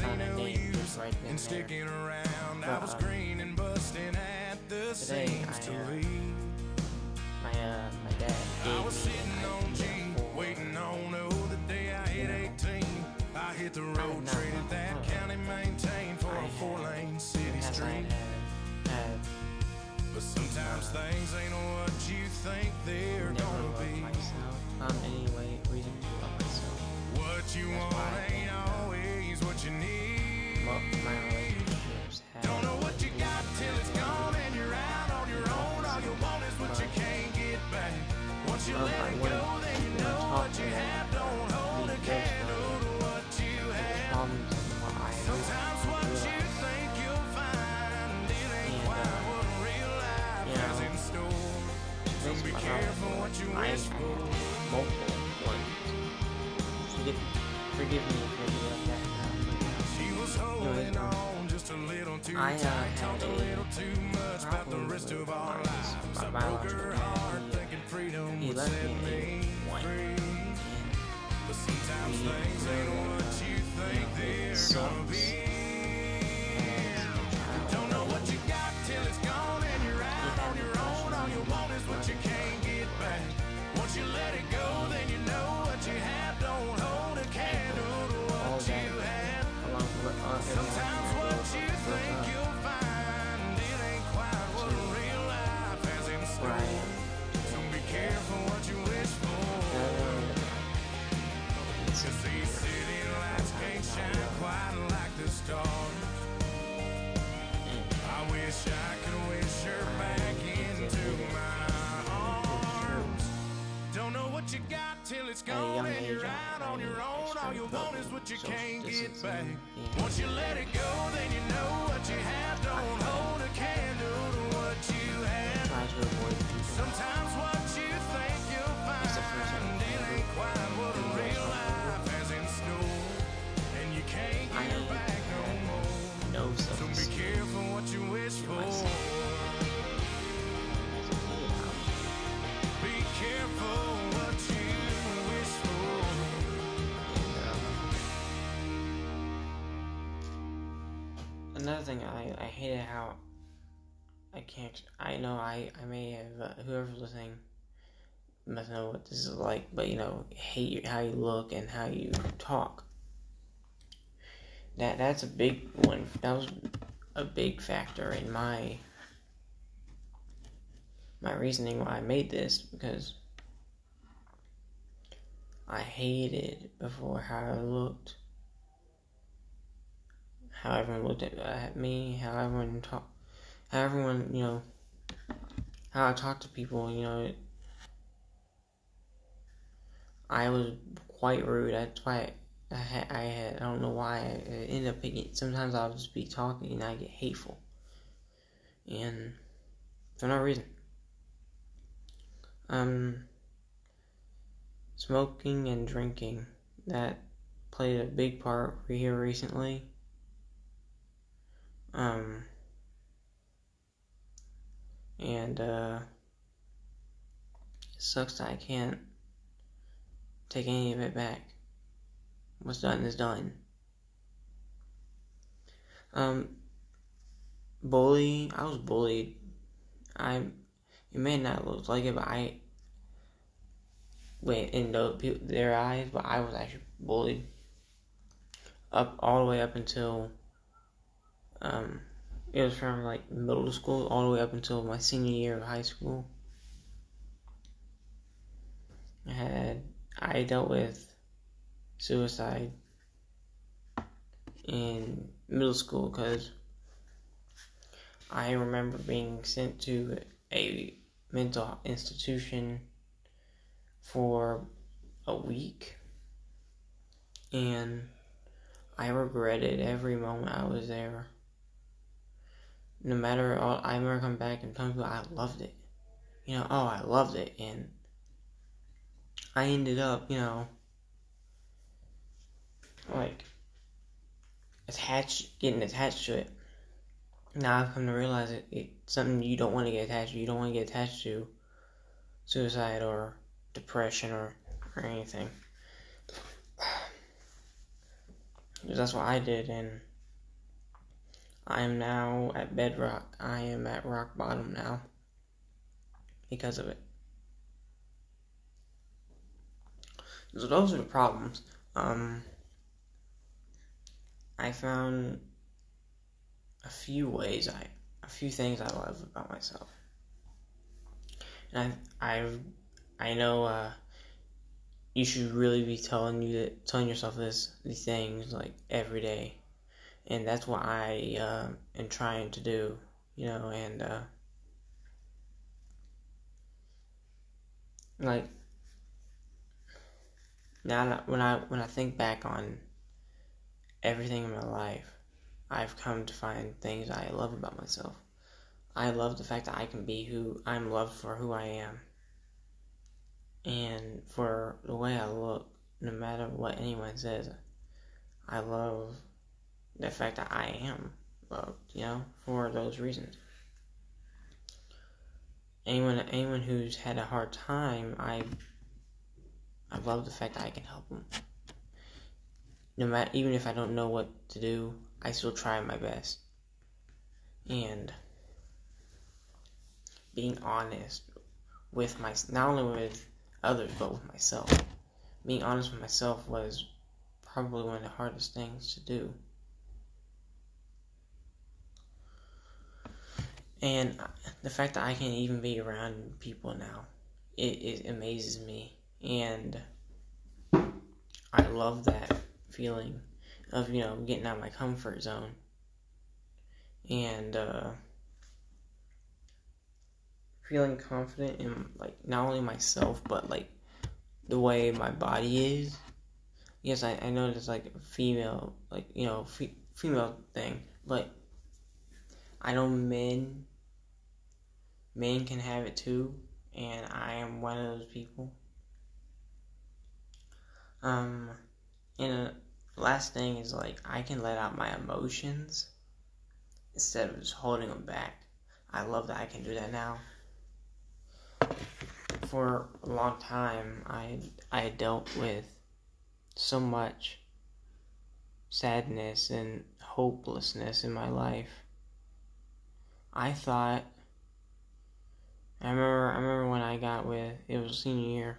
across town, didn't see found a name just use right then in and sticking around. I was um, green and busting at the today seams I, to uh, leave. My uh, my dad gave I was me sitting an on G, for waiting on oh, the day I hit 18. I hit the road, traded that county maintained for I a had- four lane city street. But sometimes things ain't what you think they're gonna be. myself. Found any way reason to love myself. What you That's want ain't uh, what you need. Mo- my relationships have. Don't know what you got till it's gone and you're out on your own. All you want is what you can't get back. Once you Um, let it go, then you know what you have. Don't hold a candle to what you have. problems and what I Sometimes what you think you'll find, it ain't quite uh, what real life has in store. So be careful what you wish for. multiple ones. Forgive, forgive me I, uh, had a a little too much about the problem rest with of our my- lives. my biological dad. He, he left me at one. free. And But sometimes we things ain't really, All you want is what you can't get back. Once you let another thing, I, I hated how I can't. I know I, I may have uh, whoever's listening must know what this is like, but you know, hate how you look and how you talk. That that's a big one. That was a big factor in my my reasoning why I made this because I hated before how I looked, how everyone looked at, at me, how everyone talk, how everyone you know, how I talk to people. You know, I was quite rude. That's why I had, I had I don't know why I ended up picking. Sometimes I'll just be talking and I get hateful, and for no reason. Um, smoking and drinking that played a big part here recently. Um, and uh, it sucks that I can't take any of it back. What's done is done. Um, bully. I was bullied. I. It may not look like it, but I went in their eyes, but I was actually bullied up all the way up until um, it was from like middle school all the way up until my senior year of high school. I had I dealt with suicide in middle school because I remember being sent to a mental institution for a week and I regretted every moment I was there. No matter, all, I remember coming back and telling people I loved it. You know, oh, I loved it, and I ended up, you know, like attached, getting attached to it. Now I've come to realize it, it's something you don't want to get attached to. You don't want to get attached to suicide or depression or, or anything. Because that's what I did, and I am now at bedrock. I am at rock bottom now because of it. So those are the problems. Um, I found a few ways I, a few things I love about myself, and I, I, I know uh, you should really be telling you that, telling yourself this these things like every day, and that's what I uh, am trying to do, you know, and uh, like now when I when I think back on everything in my life, I've come to find things I love about myself. I love the fact that I can be who I'm loved for who I am. And for the way I look, no matter what anyone says, I love the fact that I am loved, you know, for those reasons. Anyone anyone who's had a hard time, I I love the fact that I can help them. No matter, even if I don't know what to do, I still try my best. And being honest with my, not only with others, but with myself. Being honest with myself was probably one of the hardest things to do. And the fact that I can even be around people now, it, it amazes me and I love that feeling of you know getting out of my comfort zone and uh, feeling confident in like not only myself but like the way my body is. Yes, I, I know it's like a female like you know fe- female thing, but I know men men can have it too, and I am one of those people. Um, and the last thing is like I can let out my emotions instead of just holding them back. I love that I can do that now. For a long time, I I dealt with so much sadness and hopelessness in my life. I thought I remember I remember when I got with it was senior year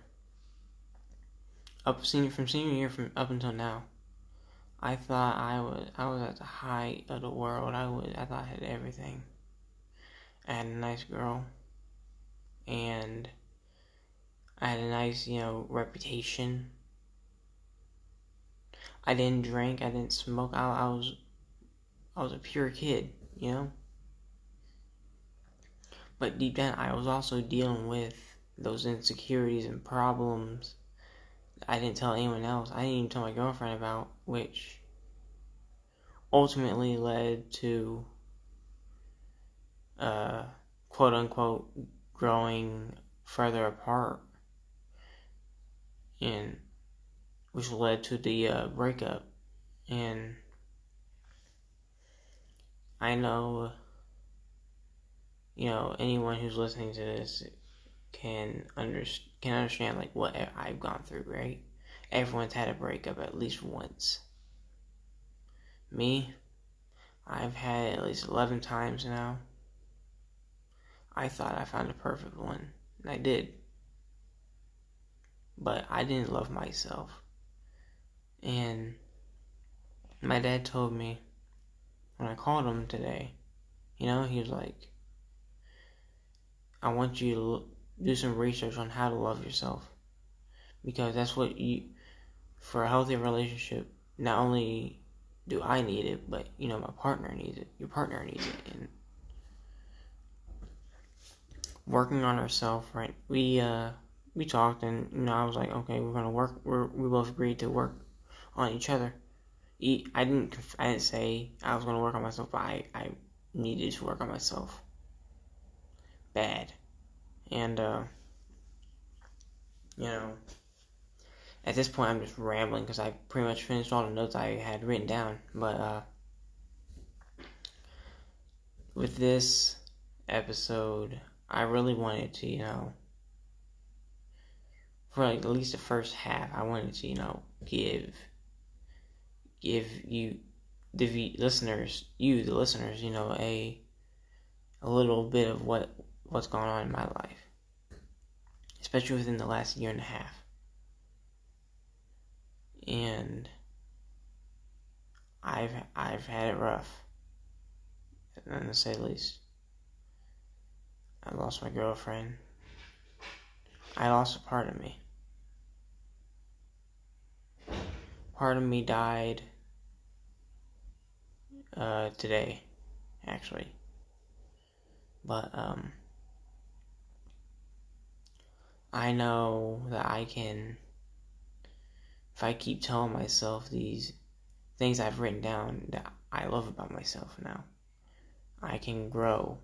up senior from senior year from up until now. I thought I was I was at the height of the world. I was I thought I had everything. I had a nice girl, and I had a nice you know reputation. I didn't drink. I didn't smoke. I, I was I was a pure kid, you know. But deep down, I was also dealing with those insecurities and problems I didn't tell anyone else. I didn't even tell my girlfriend about, which ultimately led to uh, quote unquote growing further apart, and which led to the uh, breakup. And I know, you know, anyone who's listening to this can under can understand like what I've gone through, right? Everyone's had a breakup at least once. Me, I've had at least 11 times now. I thought I found a perfect one, and I did. But I didn't love myself. And my dad told me when I called him today, you know, he was like, I want you to do some research on how to love yourself. Because that's what you for a healthy relationship not only do I need it but you know my partner needs it. Your partner needs it. And working on ourselves right? We uh we talked and you know I was like okay we're gonna work. We're, we both agreed to work on each other. I didn't I didn't say I was gonna work on myself but I I needed to work on myself bad and, uh, you know, at this point I'm just rambling because I pretty much finished all the notes I had written down. But, uh, with this episode, I really wanted to, you know, for like at least the first half, I wanted to, you know, give give you the listeners, you the listeners, you know, a a little bit of what what's going on in my life, especially within the last year and a half. And I've I've had it rough, and to say the least. I lost my girlfriend. I lost a part of me. Part of me died uh, today, actually. But um, I know that I can, if I keep telling myself these things I've written down that I love about myself now, I can grow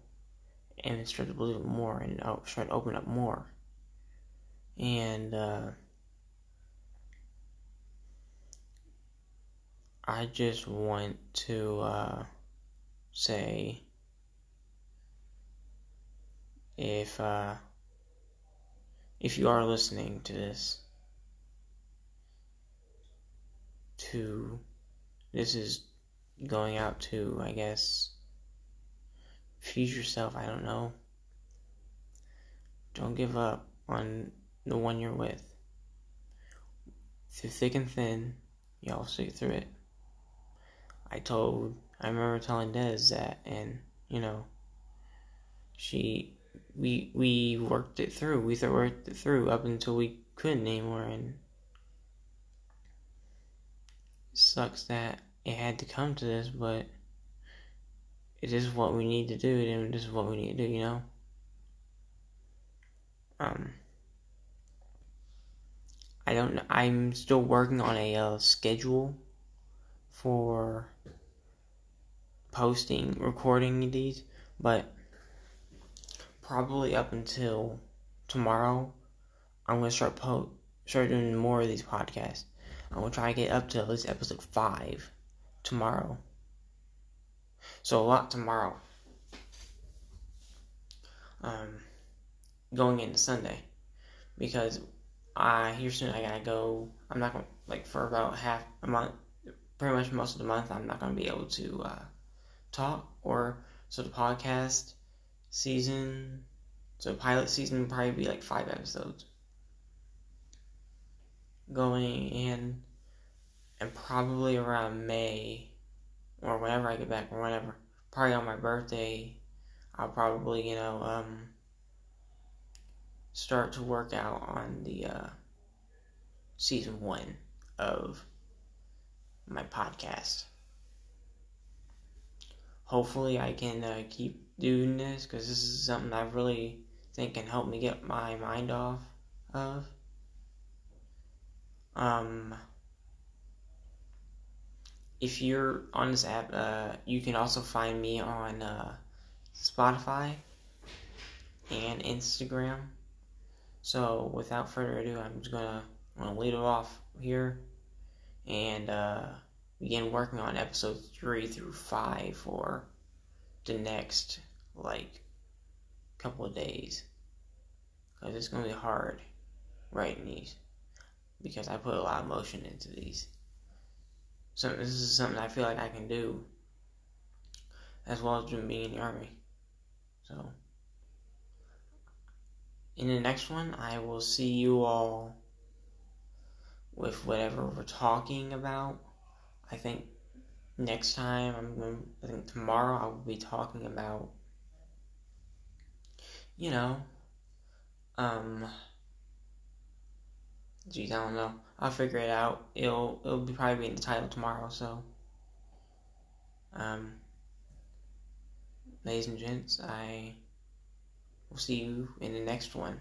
and start to believe more and start to open up more. And uh, I just want to uh, say if uh, if you are listening to this to this is going out to I guess future self, I don't know. Don't give up on the one you're with. Through thick and thin, y'all see through it. I told, I remember telling Des that, and you know, she, we we worked it through. We worked it through up until we couldn't anymore, and sucks that it had to come to this, but it is what we need to do, and this is what we need to do, you know. Um, I don't. I'm still working on a uh, schedule for posting, recording these, but probably up until tomorrow, I'm gonna start po- start doing more of these podcasts. I'm gonna try to get up to at least episode five tomorrow. So a lot tomorrow. Um, going into Sunday, because I here soon I gotta go. I'm not gonna like for about half a month, pretty much most of the month. I'm not gonna be able to uh, talk or so the podcast season. So pilot season will probably be like five episodes going in, and probably around May or whenever I get back or whenever, probably on my birthday, I'll probably you know um, start to work out on the uh, season one of my podcast. Hopefully, I can uh, keep doing this because this is something I really think can help me get my mind off of. Um, if you're on this app, uh, you can also find me on uh, Spotify and Instagram. So, without further ado, I'm just gonna, gonna lead it off here and uh, begin working on episodes three through five for the next like couple of days because it's gonna be hard writing these because I put a lot of motion into these. So this is something I feel like I can do as well as being in the army. So in the next one, I will see you all with whatever we're talking about. I think next time I'm going. I think tomorrow I will be talking about. You know, um. Geez, I don't know. I'll figure it out. It'll it'll be probably be in the title tomorrow. So, um, ladies and gents, I will see you in the next one.